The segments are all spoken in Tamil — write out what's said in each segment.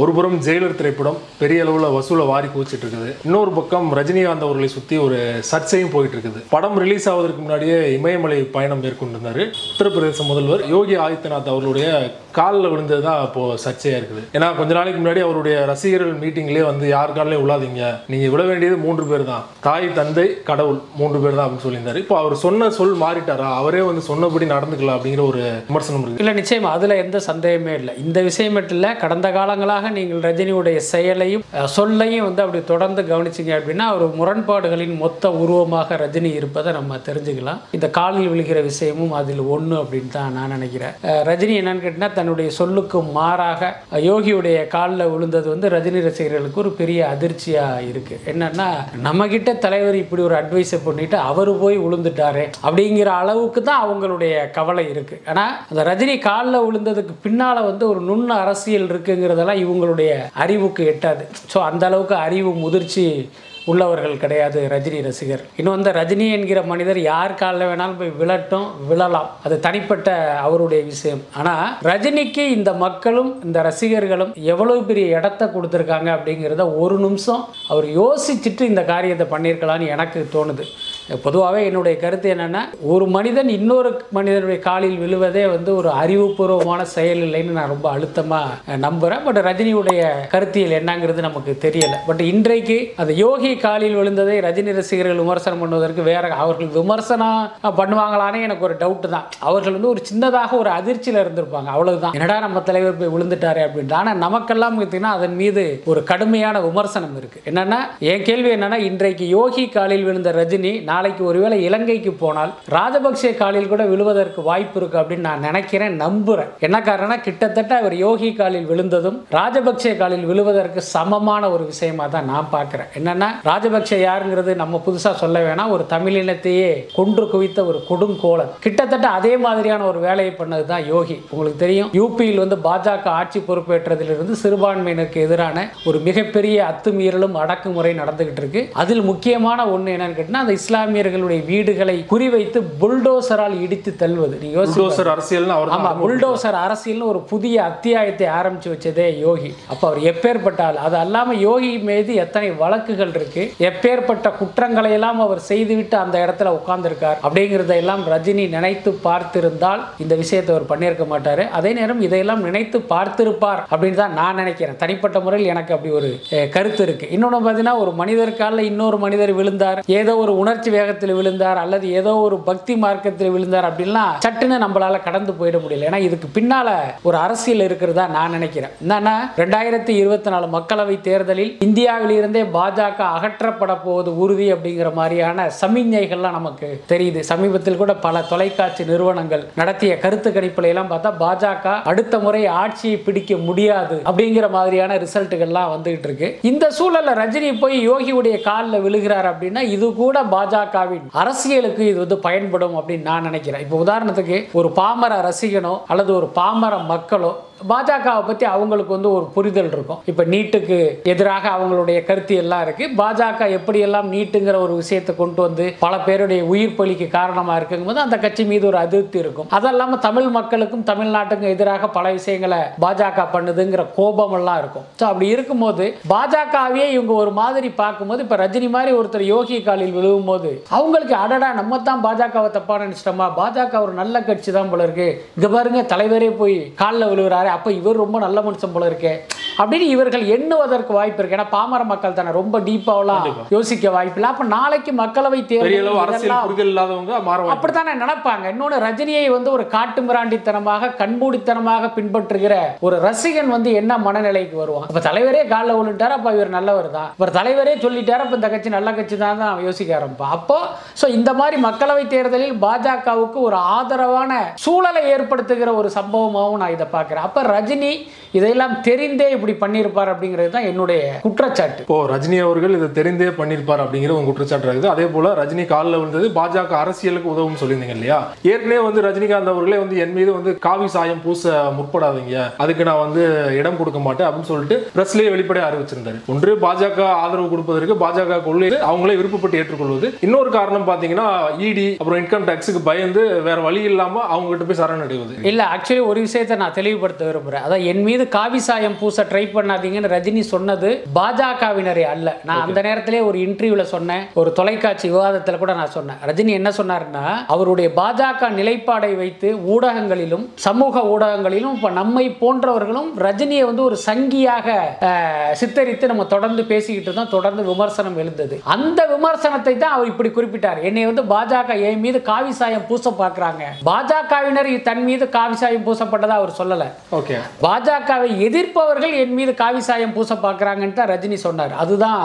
ஒரு புறம் ஜெயிலர் திரைப்படம் பெரிய அளவில் வசூலை வாரி குவிச்சிட்டு இருக்குது இன்னொரு பக்கம் ரஜினிகாந்த் அவர்களை சுற்றி ஒரு சர்ச்சையும் போயிட்டு இருக்குது படம் ரிலீஸ் ஆவதற்கு முன்னாடியே இமயமலை பயணம் மேற்கொண்டிருந்தார். உத்தரப்பிரதேச முதல்வர் யோகி ஆதித்யநாத் அவர்களுடைய காலில் விழுந்தது தான் இப்போது சர்ச்சையாக இருக்குது. ஏன்னா கொஞ்ச நாளைக்கு முன்னாடி அவருடைய ரசிகர்கள் மீட்டிங்லேயே வந்து யார் காலிலையும் விழாதீங்க. நீங்கள் விழ வேண்டியது மூன்று பேர் தான். தாய் தந்தை கடவுள் மூன்று பேர் தான் அப்படின்னு சொல்லியிருந்தார். இப்போ அவர் சொன்ன சொல் மாறிட்டாரா? அவரே வந்து சொன்னபடி நடந்துக்கலாம் அப்படிங்கிற ஒரு விமர்சனம் இருக்குது இல்லை நிச்சயமா. அதில் எந்த சந்தேகமே இல்லை. இந்த விஷயம் மட்டும் இல்லை கடந்த காலங்களாக நீங்கள் ரஜினியுடைய செயலையும் சொல்லையும் வந்து அப்படி தொடர்ந்து கவனிச்சிங்க அப்படின்னா ஒரு முரண்பாடுகளின் மொத்த உருவமாக ரஜினி இருப்பதை நம்ம தெரிஞ்சுக்கலாம். இந்த காலில் விழுகிற விஷயமும் அதில் ஒன்று அப்படின்னு தான் நான் நினைக்கிறேன். ரஜினி என்னன்னு கேட்டிங்கன்னா தன்னுடைய சொல்லுக்கு மாறாக யோகியுடைய காலில் விழுந்தது வந்து ரஜினி ரசிகர்களுக்கு ஒரு பெரிய அதிர்ச்சியாக இருக்குது என்னன்னா நம்மக்கிட்ட தலைவர் இப்படி ஒரு அட்வைஸை பண்ணிட்டு அவர் போய் விழுந்துட்டாரு அப்படிங்கிற அளவுக்கு தான் அவங்களுடைய கவலை இருக்குது ஆனால் அந்த ரஜினி காலில் விழுந்ததுக்கு பின்னால் வந்து ஒரு நுண் அரசியல் இருக்குங்கிறதெல்லாம் இவங்களுடைய அறிவுக்கு எட்டாது. ஸோ அந்த அளவுக்கு அறிவு முதிர்ச்சி உள்ளவர்கள் கிடையாது ரஜினி ரசிகர். இன்னும் அந்த ரஜினி என்கிற மனிதர் யார் காலில் வேணாலும் போய் விழட்டும் விழலாம். அது தனிப்பட்ட அவருடைய விஷயம். ஆனால் ரஜினிக்கு இந்த மக்களும் இந்த ரசிகர்களும் எவ்வளவு பெரிய இடத்த கொடுத்துருக்காங்க அப்படிங்கிறத ஒரு நிமிஷம் அவர் யோசிச்சுட்டு இந்த காரியத்தை பண்ணியிருக்கலான்னு எனக்கு தோணுது. பொதுவாகவே என்னுடைய கருத்து என்னென்னா ஒரு மனிதன் இன்னொரு மனிதனுடைய காலில் விழுவதே வந்து ஒரு அறிவுபூர்வமான செயல் இல்லைன்னு நான் ரொம்ப அழுத்தமாக நம்புகிறேன் பட் ரஜினியுடைய கருத்தியல் என்னங்கிறது நமக்கு தெரியலை. பட் இன்றைக்கு அந்த யோகி காலில் விழுந்ததை ரஜினி ரசிகர்கள் விமர்சனம் பண்ணுவதற்கு வேற அவர்கள் விமர்சனம் பண்ணுவாங்களானே எனக்கு ஒரு டவுட்டு தான். அவர்கள் வந்து ஒரு சின்னதாக ஒரு அதிர்ச்சியில் இருந்திருப்பாங்க. அவ்வளவுதான். என்னடா நம்ம தலைவர் போய் விழுந்துட்டாரு அப்படின்ட்டு. ஆனால் நமக்கெல்லாம் பார்த்தீங்கன்னா அதன் மீது ஒரு கடுமையான விமர்சனம் இருக்குது என்னென்னா என் கேள்வி என்னென்னா இன்றைக்கு யோகி காலில் விழுந்த ரஜினி நான் நாளைக்கு ஒருவேளை இலங்கைக்கு போனால் ராஜபக்சே காலில் கூட விழுவதற்கு வாய்ப்பு இருக்கு அப்படின்னு நான் நினைக்கிறேன் நம்புறேன். என்ன காரணம் கிட்டத்தட்ட அவர் யோகி காலில் விழுந்ததும் ராஜபக்சே காலில் விழுவதற்கு சமமான ஒரு விஷயமா தான் நான் பார்க்கிறேன். என்னன்னா ராஜபக்சே யாருங்கிறது நம்ம புதுசா சொல்ல வேணாம். ஒரு தமிழினத்தையே கொன்று குவித்த ஒரு கொடுங்கோலன். கிட்டத்தட்ட அதே மாதிரியான ஒரு வேலையை பண்ணது தான் யோகி. உங்களுக்கு தெரியும் யூபியில் வந்து பாஜக ஆட்சி பொறுப்பேற்றதிலிருந்து சிறுபான்மையினருக்கு எதிரான ஒரு மிகப்பெரிய அத்துமீறலும் அடக்குமுறை நடந்துகிட்டு இருக்கு. அதில் முக்கியமான ஒன்று என்னன்னு கேட்டால் அந்த இஸ்லாமியர்களுடைய வீடுகளை குறிவைத்து புல்டோசரால் இடித்து தள்ளுவது. யோசிச்சு புல்டோசர் அரசியல்னு ஒரு புதிய அத்தியாயத்தை ஆரம்பிச்சு வச்சதே யோகி. அப்ப அவர் எப்பேற்பட்ட ஆள் அது அல்லாம யோகி மீது எத்தனை வழக்குகள் இருக்கு எப்பேற்பட்ட குற்றங்களை எல்லாம் அவர் செய்துவிட்டு அந்த இடத்துல உட்கார்ந்திருக்கார் அப்படிங்கிறத எல்லாம் ரஜினி நினைத்து பார்த்திருந்தால் இந்த விஷயத்தை அவர் பண்ணியிருக்க மாட்டாரு. அதே நேரம் இதையெல்லாம் நினைத்து பார்த்திருப்பார் அப்படின்னு தான் நான் நினைக்கிறேன். தனிப்பட்ட முறையில் எனக்கு அப்படி ஒரு கருத்து இருக்கு. இன்னொன்று பார்த்தீங்கன்னா ஒரு மனிதர் காலில் இன்னொரு மனிதர் விழுந்தார். ஏதோ ஒரு உணர்ச்சி வேகத்தில் விழுந்தார் அல்லது ஏதோ ஒரு பக்தி மார்க்கத்தில் விழுந்தார் அப்படின்லாம் சட்டுன்னு நம்மளால கடந்து போயிட முடியல. ஏன்னா இதுக்கு பின்னால ஒரு அரசியல் இருக்கிறதா நான் நினைக்கிறேன். என்னன்னா ரெண்டாயிரத்தி இருபத்தி நாலு மக்களவை தேர்தலில் இந்தியாவில் இருந்தே பாஜக அகற்றப்பட போவது உறுதி அப்படிங்கிற மாதிரியான சமிஞ்ஞைகள்லாம் நமக்கு தெரியுது. சமீபத்தில் கூட பல தொலைக்காட்சி நிறுவனங்கள் நடத்திய கருத்து கணிப்புல எல்லாம் பார்த்தா பாஜக அடுத்த முறை ஆட்சியை பிடிக்க முடியாது அப்படிங்கிற மாதிரியான ரிசல்ட்டுகள்லாம் வந்துகிட்டு இருக்கு. இந்த சூழல்ல ரஜினி போய் யோகியுடைய காலில் விழுகிறார் அப்படின்னா இது கூட பாஜக பாஜகவின் அரசியலுக்கு இது வந்து பயன்படும் அப்படின்னு நான் நினைக்கிறேன். இப்போ உதாரணத்துக்கு ஒரு பாமர ரசிகனோ அல்லது ஒரு பாமர மக்களோ பாஜகவை பற்றி அவங்களுக்கு வந்து ஒரு புரிதல் இருக்கும். இப்போ நீட்டுக்கு எதிராக அவங்களுடைய கருத்து எல்லாம் இருக்குது பாஜக எப்படியெல்லாம் நீட்டுங்கிற ஒரு விஷயத்தை கொண்டு வந்து பல பேருடைய உயிர் பலிக்கு காரணமாக இருக்குங்கும்போது அந்த கட்சி மீது ஒரு அதிருப்தி இருக்கும். அதல்லாமல் தமிழ் மக்களுக்கும் தமிழ்நாட்டுக்கும் எதிராக பல விஷயங்களை பாஜக பண்ணுதுங்கிற கோபம் எல்லாம் இருக்கும். ஸோ அப்படி இருக்கும்போது பாஜகவே இவங்க ஒரு மாதிரி பார்க்கும்போது இப்போ ரஜினி மாதிரி ஒருத்தர் யோகி காலில் விழுவும்போது அவங்களுக்கு அடடா நம்ம தான் பாஜகவை தப்பாக நினச்சிட்டோமா? பாஜக ஒரு நல்ல கட்சி தான் போல இருக்கு. இங்கே பாருங்க தலைவரே போய் காலில் விழுகிறாரு அப்ப இவர் ரொம்ப நல்ல மனுஷன் போல இருக்கே. அப்படின்னு இவர்கள் எண்ணுவதற்கு வாய்ப்பு இருக்கு. ஏன்னா பாமர மக்கள் தானே ரொம்ப டீப்பாவெல்லாம் யோசிக்க வாய்ப்பு இல்லை. அப்ப நாளைக்கு மக்களவை தேர்தல் அப்படித்தானே நினைப்பாங்க. இன்னொன்று ரஜினியை வந்து ஒரு காட்டு மிராண்டித்தனமாக கண்மூடித்தனமாக பின்பற்றுகிற ஒரு ரசிகன் வந்து என்ன மனநிலைக்கு வருவான்? அப்ப தலைவரே காலில் விழுட்டார் அப்ப இவர் நல்லவர் தான். இவர் தலைவரே சொல்லிட்டார் அப்ப இந்த கட்சி நல்ல கட்சி தான் தான் யோசிக்க ஆரம்பிப்பான். அப்போ ஸோ இந்த மாதிரி மக்களவை தேர்தலில் பாஜகவுக்கு ஒரு ஆதரவான சூழலை ஏற்படுத்துகிற ஒரு சம்பவமாகவும் நான் இதை பார்க்கிறேன். அப்ப ரஜினி இதையெல்லாம் தெரிந்தே இப்படி பண்ணியிருப்பார் அப்படிங்கிறது தான் என்னுடைய குற்றச்சாட்டு. இப்போ ரஜினி அவர்கள் இதை தெரிந்தே பண்ணியிருப்பார் அப்படிங்கிற ஒரு குற்றச்சாட்டு இருக்குது. அதே போல ரஜினி காலில் விழுந்தது பாஜக அரசியலுக்கு உதவும் சொல்லியிருந்தீங்க இல்லையா? ஏற்கனவே வந்து ரஜினிகாந்த் அவர்களே வந்து என் மீது வந்து காவி சாயம் பூச முற்படாதீங்க. அதுக்கு நான் வந்து இடம் கொடுக்க மாட்டேன் அப்படின்னு சொல்லிட்டு பிரஸ்லேயே வெளிப்படையாக அறிவிச்சிருந்தாரு. ஒன்று பாஜக ஆதரவு கொடுப்பதற்கு பாஜக கொள்கையை அவங்களே விருப்பப்பட்டு ஏற்றுக்கொள்வது. இன்னொரு காரணம் பார்த்தீங்கன்னா இடி அப்புறம் இன்கம் டேக்ஸுக்கு பயந்து வேற வழி இல்லாம அவங்க கிட்ட போய் சரணடைவது. இல்ல ஆக்சுவலி ஒரு விஷயத்தை நான் தெளிவுபடுத்த விரும்புகிறேன் அதான் என் மீது காவி சாயம் பூச ட்ரை பண்ணாதீங்கன்னு ரஜினி சொன்னது பாஜகவினரே அல்ல. நான் அந்த நேரத்திலே ஒரு இன்டர்வியூவில் சொன்னேன். ஒரு தொலைக்காட்சி விவாதத்தில் கூட நான் சொன்னேன். ரஜினி என்ன சொன்னாருன்னா அவருடைய பாஜக நிலைப்பாடை வைத்து ஊடகங்களிலும் சமூக ஊடகங்களிலும் இப்போ நம்மை போன்றவர்களும் ரஜினியை வந்து ஒரு சங்கியாக சித்தரித்து நம்ம தொடர்ந்து பேசிக்கிட்டு இருந்தோம். தொடர்ந்து விமர்சனம் எழுந்தது. அந்த விமர்சனத்தை தான் அவர் இப்படி குறிப்பிட்டார். என்னை வந்து பாஜக என் மீது காவி சாயம் பூச பார்க்குறாங்க. பாஜகவினர் தன் மீது காவி சாயம் பூசப்பட்டதா அவர் சொல்லலை. ஓகே பாஜகவை எதிர்ப்பவர்கள் என் மீது காவி சாயம் பூச பார்க்கறாங்கன்னு தான் ரஜினி சொன்னார். அதுதான்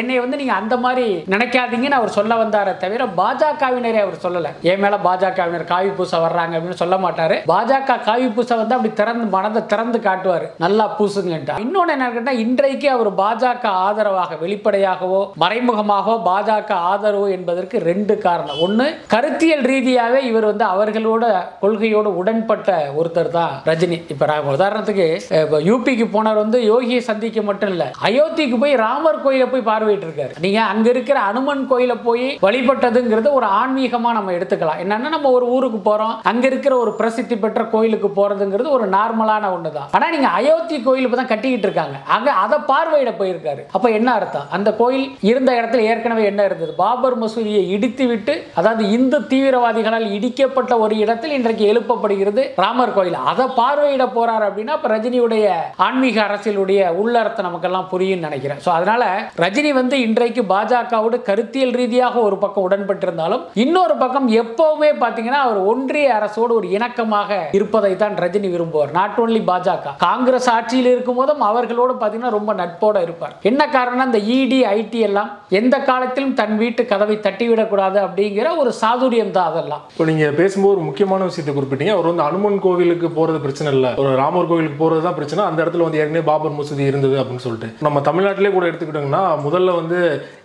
என்ன வந்து நீங்க அந்த மாதிரி நினைக்காதீங்கன்னு அவர் சொல்ல வந்தாரே தவிர பாஜகவினரே அவர் சொல்லல. என் மேல பாஜகவினர் காவி பூச வர்றாங்க அப்படின்னு சொல்ல மாட்டாரு. பாஜக காவி பூச வந்து அப்படி திறந்து மனதை திறந்து காட்டுவார். நல்லா பூசுங்கன்ட்டு. இன்னொன்னு என்ன கேட்டா இன்றைக்கு அவர் பாஜக ஆதரவாக வெளிப்படையாகவோ மறைமுகமாகவோ பாஜக ஆதரவு என்பதற்கு ரெண்டு காரணம். ஒண்ணு கருத்தியல் ரீதியாவே இவர் வந்து அவர்களோட கொள்கையோடு உடன்பட்ட ஒருத்தர் தான் ரஜினி. இப்போ நான் உதாரணத்துக்கு இப்போ யூபிக்கு போனவர் வந்து யோகியை சந்திக்க மட்டும் இல்ல அயோத்திக்கு போய் ராமர் கோயிலை போய் பார்வையிட்டு இருக்காரு நீங்க அங்க இருக்கிற அனுமன் கோயிலை போய் வழிபட்டதுங்கிறது ஒரு ஆன்மீகமா நம்ம எடுத்துக்கலாம். என்னன்னா நம்ம ஒரு ஊருக்கு போறோம் அங்க இருக்கிற ஒரு பிரசித்தி பெற்ற கோயிலுக்கு போறதுங்கிறது ஒரு நார்மலான ஒண்ணுதான். ஆனா நீங்க அயோத்தி கோயில் இப்போ தான் கட்டிக்கிட்டு இருக்காங்க. அங்க அதை பார்வையிட போயிருக்காரு. அப்போ என்ன அர்த்தம்? அந்த கோயில் இருந்த இடத்துல ஏற்கனவே என்ன இருந்தது? பாபர் மசூதியை இடித்து விட்டு அதாவது இந்து தீவிரவாதிகளால் இடிக்கப்பட்ட ஒரு இடத்தில் இன்றைக்கு எழுப்பப்படுகிறது ராமர் கோயில். அதை பார்வையிட போறார் அப்படின்னா அப்ப ரஜினியுடைய ஆன்மீக அரசியலுடைய உள்ளர்த்தம் நமக்கெல்லாம் புரியும் நினைக்கிறேன். ஸோ அதனால ரஜினி வந்து இன்றைக்கு பாஜகவோடு கருத்தியல் ரீதியாக ஒரு பக்கம் உடன்பட்டிருந்தாலும் இன்னொரு பக்கம் எப்பவுமே பார்த்தீங்கன்னா அவர் ஒன்றிய அரசோடு ஒரு இணக்கமாக இருப்பதை தான் ரஜினி விரும்புவார். நாட் ஓன்லி பாஜக. காங்கிரஸ் ஆட்சியில் இருக்கும் போதும் அவர்களோடு பார்த்தீங்கன்னா ரொம்ப நட்போட இருப்பார். என்ன காரணம் இந்த இடி ஐடி எல்லாம் எந்த காலத்திலும் தன் வீட்டு கதவை தட்டிவிடக்கூடாது அப்படிங்கிற ஒரு சாதுரியம் தான் அதெல்லாம். இப்போ நீங்க பேசும்போது ஒரு முக்கியமான விஷயத்தை குறிப்பிட்டீங்க. அவர் வந்து அனுமன் கோவிலுக்கு போறது பிரச்சனை இல்லை. ஒரு ராமர் கோவிலுக்கு போறது தான் பிரச்சனை. அந்த இடத்துல வந்து ஏற்கனவே பாபர் மசூதி இருந்தது அப்படின்னு சொல்லிட்டு. நம்ம தமிழ்நாட்டிலே கூட எடுத்துக்கிட்டோம்னா முதல்ல வந்து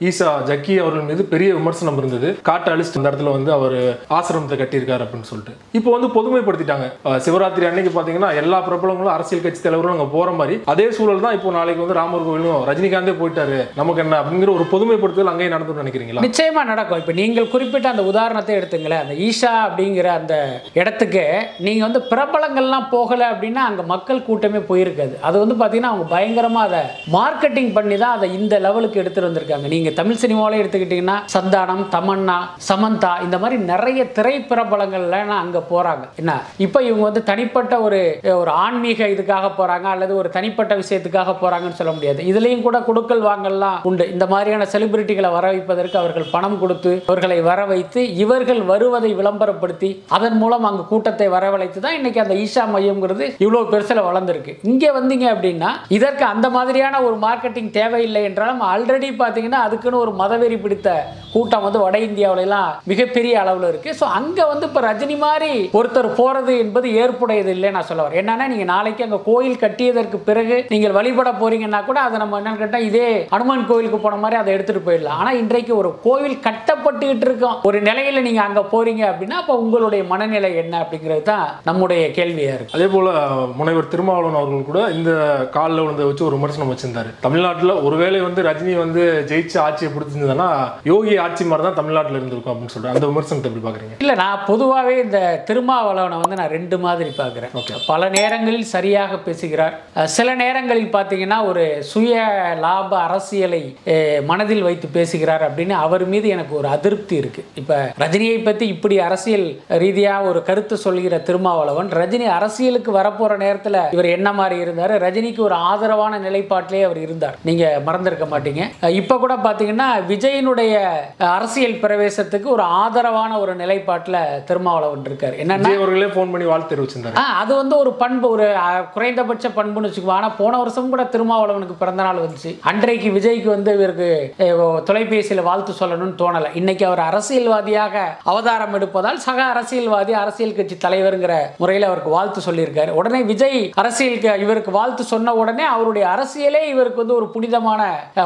ஈசா ஜக்கி அவர்கள் மீது பெரிய விமர்சனம் இருந்தது. காட்டை அழிச்சிட்டு அந்த இடத்துல வந்து அவர் ஆசிரமத்தை கட்டியிருக்காரு அப்படின்னு சொல்லிட்டு. இப்போ வந்து பொதுமைப்படுத்திட்டாங்க. சிவராத்திரி அன்னைக்கு பாத்தீங்கன்னா எல்லா பிரபலங்களும் அரசியல் கட்சி தலைவரும் அங்கே போற மாதிரி அதே சூழல் தான் இப்போ நாளைக்கு வந்து ராமர் கோவிலும் ரஜினிகாந்தே போயிட்டாரு. நமக்கு என்ன அப்படிங்கிற ஒரு பொதுமைப்படுத்தல் அங்கேயே நடந்துன்னு நினைக்கிறீங்களா? நிச்சயமா நடக்கும். இப்போ நீங்கள் குறிப்பிட்ட அந்த உதாரணத்தை எடுத்துங்களேன். அந்த ஈஷா அப்படிங்கிற அந்த இடத்துக்கு நீங்க வந்து பிரபலங்கள்லாம் போகலை அப்படின்னா அங்கே மக்கள் கூட்டமே போயிருக்காது. அது வந்து பார்த்திங்கன்னா அவங்க பயங்கரமாக அதை மார்க்கெட்டிங் பண்ணி தான் அதை இந்த லெவலுக்கு எடுத்துட்டு வந்திருக்காங்க. நீங்கள் தமிழ் சினிமாவிலே எடுத்துக்கிட்டிங்கன்னா சந்தானம் தமன்னா சமந்தா இந்த மாதிரி நிறைய திரை பிரபலங்கள்லாம் போகிறாங்க என்ன? இப்போ இவங்க வந்து தனிப்பட்ட ஒரு ஒரு ஆன்மீக இதுக்காக போகிறாங்க அல்லது ஒரு தனிப்பட்ட விஷயத்துக்காக போகிறாங்கன்னு சொல்ல முடியாது. இதுலேயும் கூட கொடுக்கல் வாங்கல்லாம் உண்டு. இந்த மாதிரியான செலிபிரிட்டிகளை வர வைப்பதற்கு அவர்கள் பணம் கொடுத்து அவர்களை வர வைத்து இவர்கள் வருவதை விளம்பரப்படுத்தி அதன் மூலம் அங்கே கூட்டத்தை வரவழைத்து தான் இன்னைக்கு அந்த ஈஷா மையம்ங்கிறது இவ்வளோ பெருசில் வளர்ந்துருக்கு. இங்கே வந்தீங்க அப்படின்னா இதற்கு அந்த மாதிரியான ஒரு மார்க்கெட்டிங் தேவையில்லை என்றாலும் ஆல்ரெடி பார்த்தீங்கன்னா அதுக்குன்னு ஒரு மதவெறி பிடித்த கூட்டம் வந்து வட இந்தியாவிலலாம் எல்லாம் மிகப்பெரிய அளவில் இருக்கு. ஸோ அங்கே வந்து இப்போ ரஜினி மாதிரி ஒருத்தர் போகிறது என்பது ஏற்புடையது இல்லை நான் சொல்ல வரேன். என்னன்னா நீங்கள் நாளைக்கு அங்கே கோயில் கட்டியதற்கு பிறகு நீங்கள் வழிபட போறீங்கன்னா கூட அதை நம்ம என்னன்னு கேட்டால் இதே அனுமன் கோயிலுக்கு போன மாதிரி அதை எடுத்துகிட்டு போயிடலாம். ஆனால் இன்றைக்கு ஒரு கோவில் கட்டப்பட்டுக்கிட்டு இருக்கோம். ஒரு நிலையில் நீங்கள் அங்கே போறீங்க அப்படின்னா அப்போ உங்களுடைய மனநிலை என்ன அப்படிங்கிறது தான் நம்முடைய கேள்வியா இருக்கு. அதே போல முனைவர் திருமாவளவன் அவர்கள் கூட இந்த காலில் விழுந்த வச்சு ஒரு விமர்சனம் வச்சிருந்தாரு. தமிழ்நாட்டில் ஒருவேளை வந்து ரஜினி வந்து ஜெயிச்சு ஆட்சியை பிடிச்சிருந்ததுன்னா யோகி ஆட்சி மாதிரி தான் தமிழ்நாட்டில் இருந்திருக்கும் அப்படின்னு சொல்லிட்டு அந்த விமர்சனத்தை எப்படி பாக்குறீங்க? இல்ல நான் பொதுவாகவே இந்த திருமாவளவனை வந்து நான் ரெண்டு மாதிரி பார்க்குறேன் பல நேரங்களில் சரியாக பேசுகிறார். சில நேரங்களில் பார்த்தீங்கன்னா ஒரு சுய லாப அரசியலை மனதில் வைத்து பேசுகிறார் அப்படின்னு அவர் மீது எனக்கு ஒரு அதிருப்தி இருக்கு. இப்ப ரஜினியை பத்தி இப்படி அரசியல் ரீதியா ஒரு கருத்து சொல்கிற திருமாவளவன் ரஜினி அரசியலுக்கு வரப்போற நேரத்துல இவர் என்ன மாதிரி இருந்தார்? ரஜினிக்கு ஒரு ஆதரவான நிலைப்பாட்டிலே அவர் இருந்தார். நீங்க மறந்திருக்க மாட்டீங்க. இப்ப கூட பாத்தீங்கன்னா விஜயனுடைய அரசியல் பிரவேசத்துக்கு ஒரு ஆதரவான ஒரு நிலைப்பாட்டில் திருமாவளவன் இருக்கார். என்னன்னா அவர்களே ஃபோன் பண்ணி வாழ்த்து தெரிவிச்சிருந்தாரு. அது வந்து ஒரு பண்பு ஒரு குறைந்தபட்ச பண்புன்னு வச்சுக்குவோம் ஆனால் போன வருஷம் கூட திருமாவளவனுக்கு பிறந்த நாள் வந்துச்சு. அன்றைக்கு விஜய்க்கு வந்து இவருக்கு தொலைபேசியில் வாழ்த்து சொல்லணும்னு தோணலை. இன்னைக்கு அவர் அரசியல்வாதியாக அவதாரம் எடுப்பதால் சக அரசியல்வாதி அரசியல் கட்சி தலைவருங்கிற முறையில் அவருக்கு வாழ்த்து சொல்லியிருக்காரு. உடனே விஜய் அரசியலுக்கு இவருக்கு வாழ்த்து சொன்ன உடனே அவருடைய அரசியலே இவருக்கு வந்து ஒரு புனிதமான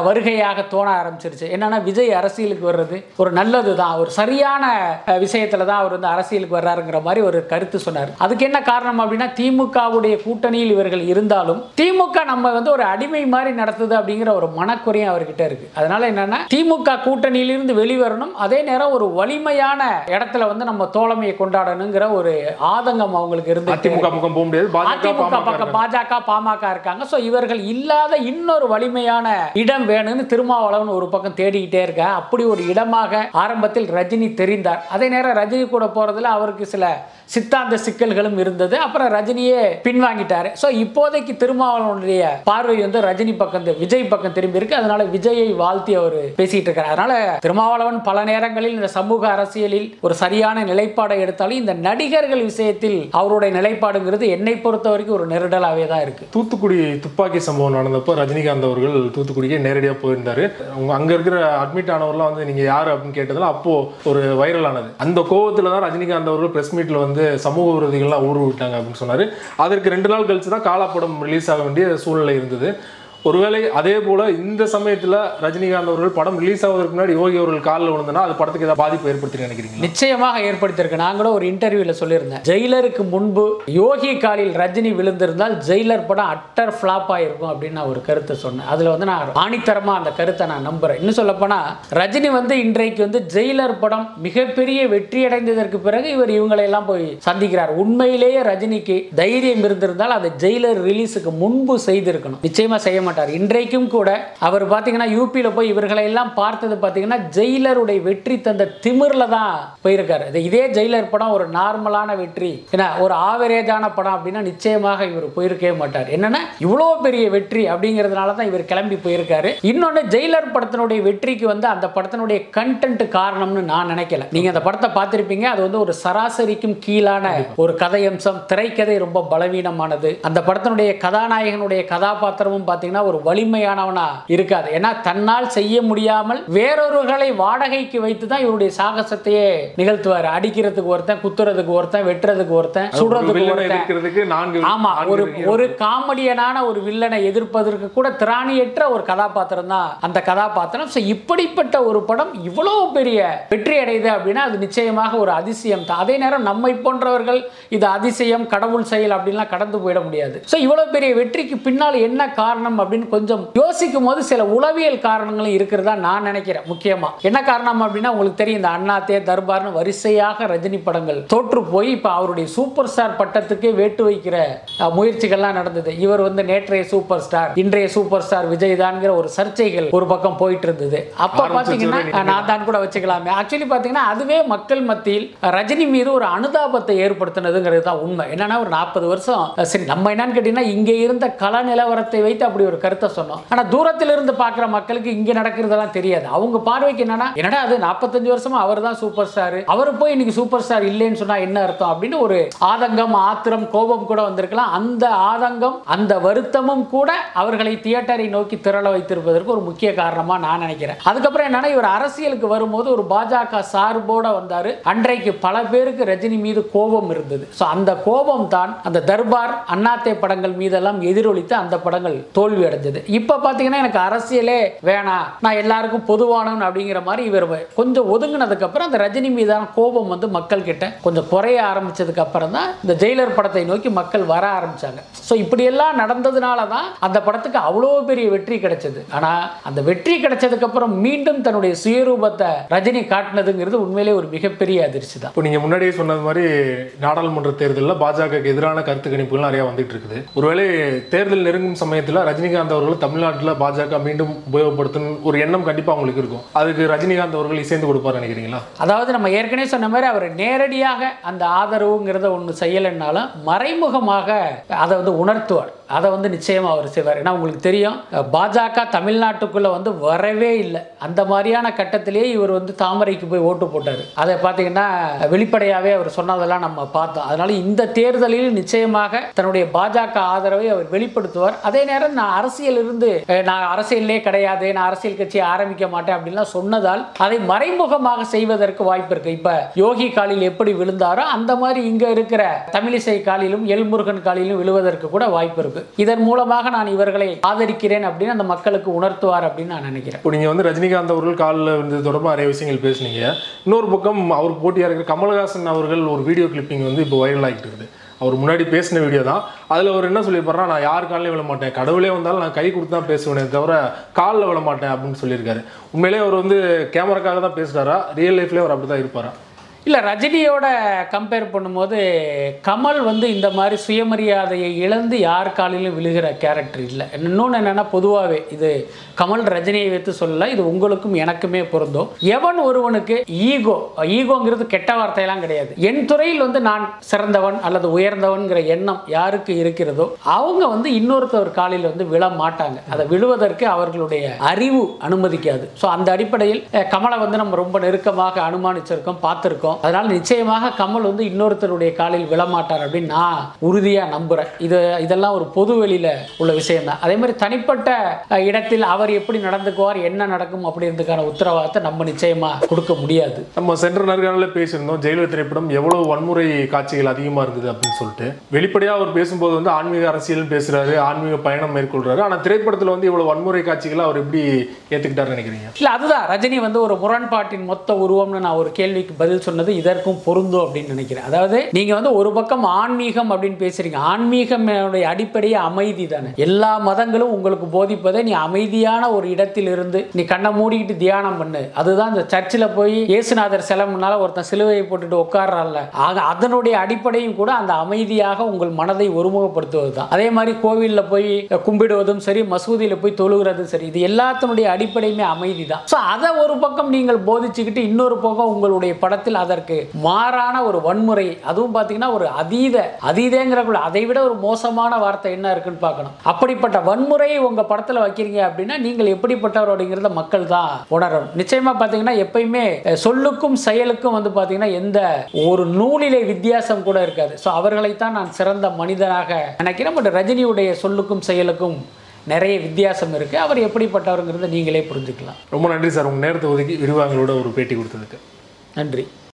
வருகையாக தோண ஆரம்பிச்சிருச்சு. என்னன்னா விஜய் அரசியலுக்கு வர்றது ஒரு நல்லது தான் ஒரு சரியான விஷயத்துல தான் அவர் வந்து அரசியலுக்கு வர்றாருங்கிற மாதிரி ஒரு கருத்து சொன்னார். அதுக்கு என்ன காரணம் அப்படின்னா திமுகவுடைய கூட்டணியில் இவர்கள் இருந்தாலும் திமுக நம்ம வந்து ஒரு அடிமை மாதிரி நடத்துது அப்படிங்கிற ஒரு மனக்குறையும் அவர்கிட்ட இருக்கு. அதனால என்னன்னா திமுக கூட்டணியிலிருந்து வெளிவரணும். அதே நேரம் ஒரு வலிமையான இடத்துல வந்து நம்ம தோழமையை கொண்டாடணுங்கிற ஒரு ஆதங்கம் அவங்களுக்கு இருந்து அதிமுக பக்கம் போக முடியாது பாஜக அதிமுக பக்கம் பாஜக பாமக இருக்காங்க. ஸோ இவர்கள் இல்லாத இன்னொரு வலிமையான இடம் வேணும்னு திருமாவளவன் ஒரு பக்கம் தேடிக்கிட்டே இருக்க அப்படி ஒரு இடமாக ஆரம்பத்தில் ரஜினி தெரிந்தார். அதே நேரம் ரஜினி கூட போறதுல அவருக்கு சில சித்தாந்த சிக்கல்களும் இருந்தது. அப்புறம் ரஜினியே பின்வாங்கிட்டாரு. ஸோ இப்போதைக்கு திருமாவளவனுடைய பார்வை வந்து ரஜினி பக்கம் விஜய் பக்கம் திரும்பி இருக்கு. அதனால விஜயை வாழ்த்தி அவர் பேசிட்டு இருக்காரு. அதனால திருமாவளவன் பல நேரங்களில் இந்த சமூக அரசியலில் ஒரு சரியான நிலைப்பாடை எடுத்தாலும் இந்த நடிகர்கள் விஷயத்தில் அவருடைய நிலைப்பாடுங்கிறது என்னை பொறுத்த வரைக்கும் ஒரு நெருடலாகவே தான் இருக்கு. தூத்துக்குடி துப்பாக்கி சம்பவம் நடந்தப்போ ரஜினிகாந்த் அவர்கள் தூத்துக்குடிக்கே நேரடியாக போயிருந்தாரு. அவங்க அங்கே இருக்கிற அட்மிட் ஆனவர்லாம் வந்து நீங்கள் யார் அப்படின்னு கேட்டதுல அப்போது ஒரு வைரல் ஆனது அந்த கோவத்தில் தான் ரஜினிகாந்த் அவர்கள் ப்ரெஸ் மீட்டில் வந்து சமூக விரோதிகள்லாம் ஊர் விட்டாங்க அப்படின்னு சொன்னார். அதற்கு ரெண்டு நாள் கழிச்சு தான் காலாப்படம் ரிலீஸ் ஆக வேண்டிய சூழ்நிலை இருந்தது. ஒருவேளை அதே போல இந்த சமயத்துல ரஜினிகாந்த் அவர்கள் படம் ரிலீஸ் ஆவதற்கு முன்னாடி யோகி அவர்கள் காலில் விழுந்தனா அது படத்துக்கு ஏதாவது பாதிப்பு ஏற்படுத்தி நினைக்கிறீங்க நிச்சயமாக ஏற்படுத்தியிருக்கு. நான் கூட ஒரு இன்டர்வியூல சொல்லியிருந்தேன். ஜெயிலருக்கு முன்பு யோகி காலில் ரஜினி விழுந்திருந்தால் ஜெயிலர் படம் அட்டர் ஃபிளாப் ஆயிருக்கும் அப்படின்னு நான் ஒரு கருத்தை சொன்னேன். அதுல வந்து நான் ஆணித்தரமா அந்த கருத்தை நான் நம்புறேன். இன்னும் சொல்லப்போனால் ரஜினி வந்து இன்றைக்கு வந்து ஜெயிலர் படம் மிகப்பெரிய வெற்றி அடைந்ததற்கு பிறகு இவர் இவங்களை எல்லாம் போய் சந்திக்கிறார். உண்மையிலேயே ரஜினிக்கு தைரியம் இருந்திருந்தால் அதை ஜெயிலர் ரிலீஸுக்கு முன்பு செய்திருக்கணும். நிச்சயமா செய்ய மாட்டார். இன்றைக்கும் கூட அவர் பார்த்தீங்கன்னா யூபியில் போய் இவர்களை எல்லாம் பார்த்தது பார்த்தீங்கன்னா ஜெயிலருடைய வெற்றி தந்த திமிர்ல தான் போயிருக்காரு. இதே ஜெயிலர் படம் ஒரு நார்மலான வெற்றி. ஏன்னா ஒரு ஆவரேஜான படம் அப்படின்னா நிச்சயமாக இவர் போயிருக்கவே மாட்டார். என்னன்னா இவ்வளோ பெரிய வெற்றி அப்படிங்கிறதுனால தான் இவர் கிளம்பி போயிருக்காரு. இன்னொன்று ஜெயிலர் படத்தினுடைய வெற்றிக்கு வந்து அந்த படத்தினுடைய கண்டென்ட் காரணம்னு நான் நினைக்கல. நீங்க அந்த படத்தை பார்த்திருப்பீங்க. அது வந்து ஒரு சராசரிக்கும் கீழான ஒரு கதையம்சம். திரைக்கதை ரொம்ப பலவீனமானது. அந்த படத்தினுடைய கதாநாயகனுடைய கதாபாத்திரமும் பார்த்தீங்கன்னா ஒரு வலிமையானவனா இருக்காது. ஏன்னா தன்னால் செய்ய முடியாமல் வேறொருவர்களை வாடகைக்கு வைத்து தான் இவருடைய சாகசத்தையே நிகழ்த்துவார். அடிக்கிறதுக்கு ஒருத்தன் குத்துறதுக்கு ஒருத்தன் வெட்டுறதுக்கு ஒருத்தன் ஒரு சுடுறதுக்கு ஒருத்தன். ஆமா ஒரு. ஒரு காமெடியனான ஒரு வில்லனை எதிர்ப்பதற்கு கூட திராணியற்ற ஒரு கதாபாத்திரம் தான் அந்த கதாபாத்திரம். ஸோ இப்படிப்பட்ட ஒரு படம் இவ்வளோ பெரிய வெற்றி அடையுது அப்படின்னா அது நிச்சயமாக ஒரு அதிசயம் தான். அதே நேரம் நம்மை போன்றவர்கள் இது அதிசயம் கடவுள் செயல் அப்படின்லாம் கடந்து போயிட முடியாது. ஸோ இவ்வளோ பெரிய வெற்றிக்கு பின்னால் என்ன காரணம் அப்படின்னு கொஞ்சம் யோசிக்கும் போது சில உளவியல் காரணங்களும் இருக்கிறதா நான் நினைக்கிறேன் முக்கியமா. என்ன காரணம் அப்படின்னா உங்களுக்கு தெரியும் இந்த அண்ணாத்தே தர்பார்னு வரிசையாக ரஜினி படங்கள் தோற்று போய் இப்போ அவருடைய சூப்பர் ஸ்டார் பட்டத்துக்கே வேட்டு வைக்கிற முயற்சிகள்லாம் நடந்தது. இவர் வந்து நேற்றைய சூப்பர் ஸ்டார் இன்றைய சூப்பர் ஸ்டார் விஜய் தான்ங்கிற ஒரு சர்ச்சைகள் ஒரு பக்கம் போயிட்டு இருந்தது அப்ப பாத்தீங்கன்னா நான் தான் கூட வச்சுக்கலாமே. ஆக்சுவலி பாத்தீங்கன்னா அதுவே மக்கள் மத்தியில் ரஜினி மீது ஒரு அனுதாபத்தை ஏற்படுத்தினதுங்கிறது தான் உண்மை. என்னன்னா ஒரு நாற்பது வருஷம் சரி நம்ம என்னன்னு கேட்டீங்கன்னா இங்க இருந்த கள நிலவரத்தை வைத்து அப்படி ஒரு கருத்தை சொன்னோம். ஆனா தூரத்தில் இருந்து பார்க்குற மக்களுக்கு இங்க நடக்கிறதெல்லாம் தெரியாது. அவங்க பார்வைக்கு என்னன்னா என்னடா அது நாற்பத்தஞ்சு வருஷமா அவர் தான் சூப்பர் ஸ்டார் அவர் போய் இன்னைக்கு சூப்பர் ஸ்டார் இல்லைன்னு சொன்னா என்ன அர்த்தம் அப்படின்னு ஒரு ஆதங்கம் ஆத்திரம் கோபம் கூட வந்திருக்கலாம். அந்த ஆதங்கம் அந்த வருத்தமும் கூட அவர்களை தியேட்டரை நோக்கி திரள வைத்திருப்பதற்கு ஒரு முக்கிய காரணமா நான் நினைக்கிறேன். அதுக்கப்புறம் என்னன்னா இவர் அரசியலுக்கு வரும்போது ஒரு பாஜக சார்போட வந்தாரு. அன்றைக்கு பல பேருக்கு ரஜினி மீது கோபம் இருந்தது. ஸோ அந்த கோபம் தான் அந்த தர்பார் அண்ணாத்தே படங்கள் மீதெல்லாம் எதிரொலித்து அந்த படங்கள் தோல்வி அடைஞ்சது இப்போ பார்த்தீங்கன்னா எனக்கு அரசியலே வேணாம். நான் எல்லாருக்கும் பொதுவானவன் அப்படிங்கிற மாதிரி இவர் கொஞ்சம் ஒதுங்கினதுக்கு அப்புறம் அந்த ரஜினி மீதான கோபம் வந்து மக்கள் கிட்ட கொஞ்சம் குறைய ஆரம்பிச்சதுக்கு அப்புறம் தான் இந்த ஜெயிலர் படத்தை நோக்கி மக்கள் வர ஆரம்பிச்சாங்க. ஸோ இப்படியெல்லாம் நடந்ததுனால தான் அந்த படத்துக்கு அவ்வளோ பெரிய வெற்றி கிடைச்சது. ஆனால் அந்த வெற்றி கிடைச்சதுக்கு அப்புறம் மீண்டும் தன்னுடைய சுயரூபத்தை ரஜினி காட்டினதுங்கிறது உண்மையிலே ஒரு மிகப்பெரிய அதிர்ச்சி தான். இப்போ நீங்க முன்னாடியே சொன்னது மாதிரி நாடாளுமன்ற தேர்தலில் பாஜகவுக்கு எதிரான கருத்து கணிப்புகள் நிறைய வந்துட்டு இருக்குது. ஒருவேளை தேர்தல் நெருங்கும் சமயத்தில் ரஜினிகாந்த் அவர்கள் தமிழ்நாட்டில் பாஜக மீண்டும் உபயோகப்படுத்தணும் ஒரு எண்ணம் கண்டிப்பாக அவங்களுக்கு இருக்கும். அதுக்கு ரஜினிகாந்த் அவர்கள் இசைந்து கொடுப்பார் நினைக்கிறீங்களா? அதாவது நம்ம ஏற்கனவே சொன்ன மாதிரி அவர் நேரடியாக அந்த ஆதரவுங்கிறத ஒன்று செய்யலைன்னாலும் மறைமுகமாக அதை வந்து உணர்த்துவார். அதை வந்து நிச்சயமா அவர் செய்வார். ஏன்னா உங்களுக்கு தெரியும் பாஜக தமிழ்நாட்டுக்குள்ள வந்து வரவே இல்லை. அந்த மாதிரியான கட்டத்திலேயே இவர் வந்து தாமரைக்கு போய் ஓட்டு போட்டார். அதை பார்த்தீங்கன்னா வெளிப்படையாகவே அவர் சொன்னதெல்லாம் நம்ம பார்த்தோம். அதனால இந்த தேர்தலில் நிச்சயமாக தன்னுடைய பாஜக ஆதரவை அவர் வெளிப்படுத்துவார். அதே நேரம் நான் அரசியல் இருந்து நான் அரசியலே கிடையாது நான் அரசியல் கட்சியை ஆரம்பிக்க மாட்டேன் அப்படின்லாம் சொன்னதால் அதை மறைமுகமாக செய்வதற்கு வாய்ப்பு இருக்கு. இப்ப யோகி காலில் எப்படி விழுந்தாரோ அந்த மாதிரி இங்க இருக்கிற தமிழிசை காலிலும் எல்முருகன் காலிலும் விழுவதற்கு கூட வாய்ப்பு இருக்கு. இதன் மூலமாக நான் இவர்களை ஆதரிக்கிறேன் அப்படின்னு அந்த மக்களுக்கு உணர்த்துவார் அப்படின்னு நான் நினைக்கிறேன். இப்போ நீங்கள் வந்து ரஜினிகாந்த் அவர்கள் காலில் இருந்தது தொடர்பாக நிறைய விஷயங்கள் பேசுனீங்க. இன்னொரு பக்கம் அவருக்கு போட்டியாக இருக்கிற கமலஹாசன் அவர்கள் ஒரு வீடியோ கிளிப்பிங் வந்து இப்போ வைரல் ஆகிட்டு இருக்குது. அவர் முன்னாடி பேசின வீடியோ தான். அதில் அவர் என்ன சொல்லியிருப்பாருன்னா நான் யார் காலையும் விழ மாட்டேன். கடவுளே வந்தாலும் நான் கை கொடுத்து தான் பேசுவேனே தவிர காலில் விழ மாட்டேன் அப்படின்னு சொல்லியிருக்காரு. உண்மையிலேயே அவர் வந்து கேமராக்காக தான் பேசுகிறாரா ரியல் லைஃப்லேயே அவர் அப்படி தான் இருப்பாரா? இல்லை ரஜினியோட கம்பேர் பண்ணும்போது கமல் வந்து இந்த மாதிரி சுயமரியாதையை இழந்து யார் காலிலும் விழுகிற கேரக்டர் இல்லை. இன்னொன்று என்னென்னா பொதுவாகவே இது கமல் ரஜினியை வைத்து சொல்லல இது உங்களுக்கும் எனக்குமே பொருந்தும். எவன் ஒருவனுக்கு ஈகோ ஈகோங்கிறது கெட்ட வார்த்தையெல்லாம் கிடையாது. என் துறையில் வந்து நான் சிறந்தவன் அல்லது உயர்ந்தவன்கிற எண்ணம் யாருக்கு இருக்கிறதோ அவங்க வந்து இன்னொருத்தவர் காலில் வந்து விழ மாட்டாங்க. அதை விழுவதற்கு அவர்களுடைய அறிவு அனுமதிக்காது. ஸோ அந்த அடிப்படையில் கமலை வந்து நம்ம ரொம்ப நெருக்கமாக அனுமானிச்சிருக்கோம் பார்த்துருக்கோம். அதனால நிச்சயமாக கமல் வந்து இன்னொருத்தருடைய காலில் விழமாட்டார் அப்படின்னு நான் உறுதியாக நம்புகிறேன் இது இதெல்லாம் ஒரு பொது வெளியில் உள்ள விஷயம் தான் அதே மாதிரி தனிப்பட்ட இடத்தில் அவர் எப்படி நடந்துக்குவார் என்ன நடக்கும் அப்படின்றதுக்கான உத்தரவாதத்தை நம்ம நிச்சயமாக கொடுக்க முடியாது. நம்ம சென்ற நேர்காணலில் பேசியிருந்தோம் ஜெயிலர் திரைப்படம் எவ்வளவு வன்முறை காட்சிகள் அதிகமாக இருக்குது அப்படின்னு சொல்லிட்டு. வெளிப்படையாக அவர் பேசும்போது வந்து ஆன்மீக அரசியல் பேசுறாரு ஆன்மீக பயணம் மேற்கொள்றாரு. ஆனால் திரைப்படத்தில் வந்து இவ்வளவு வன்முறை காட்சிகளை அவர் எப்படி ஏற்றுக்கிட்டாருன்னு நினைக்கிறீங்க? இல்லை அதுதான். ரஜினி வந்து ஒரு முரண்பாட்டின் மொத்த உருவம்னு நான் ஒரு கேள்விக்கு பதில் சொன்னது இதற்கும் பொருந்தும் அப்படின்னு நினைக்கிறேன். அதாவது நீங்கள் வந்து ஒரு பக்கம் ஆன்மீகம் அப்படின்னு பேசுறீங்க. ஆன்மீகம் அடிப்படையே அமைதி தானே. எல்லா மதங்களும் உங்களுக்கு போதிப்பதை நீ அமைதியான ஒரு இடத்தில் இருந்து நீ கண்ணை மூடிக்கிட்டு தியானம் பண்ணு. அதுதான் இந்த சர்ச்சில் போய் இயேசுநாதர் சிலை முன்னால ஒருத்தன் சிலுவையை போட்டுட்டு உட்கார்றான்ல. ஆக அதனுடைய அடிப்படையும் கூட அந்த அமைதியாக உங்கள் மனதை ஒருமுகப்படுத்துவது தான் அதே மாதிரி கோவிலில் போய் கும்பிடுவதும் சரி மசூதியில் போய் தொழுகிறதும் சரி இது எல்லாத்தினுடைய அடிப்படையுமே அமைதி தான் ஸோ அதை ஒரு பக்கம் நீங்கள் போதிச்சுக்கிட்டு இன்னொரு பக்கம் உங்களுடைய படத்தில் அதை அதற்கு மாறான ஒரு வன்முறை. அதுவும் பார்த்தீங்கன்னா ஒரு அதீத அதீதங்கிறக்குள்ள அதை விட ஒரு மோசமான வார்த்தை என்ன இருக்குன்னு பார்க்கணும். அப்படிப்பட்ட வன்முறையை உங்கள் படத்தில் வைக்கிறீங்க அப்படின்னா நீங்கள் எப்படிப்பட்டவர் அப்படிங்கிறத மக்கள் தான் உணரும் நிச்சயமாக பார்த்தீங்கன்னா எப்பயுமே சொல்லுக்கும் செயலுக்கும் வந்து பார்த்தீங்கன்னா எந்த ஒரு நூலிலே வித்தியாசம் கூட இருக்காது. ஸோ அவர்களைத்தான் நான் சிறந்த மனிதனாக நினைக்கிறேன். பட் ரஜினியுடைய சொல்லுக்கும் செயலுக்கும் நிறைய வித்தியாசம் இருக்கு. அவர் எப்படிப்பட்டவருங்கிறத நீங்களே புரிஞ்சுக்கலாம். ரொம்ப நன்றி சார். உங்கள் நேரத்தை ஒதுக்கி விரிவாங்களோட ஒரு பேட்டி கொடுத்ததுக்கு. நன்றி.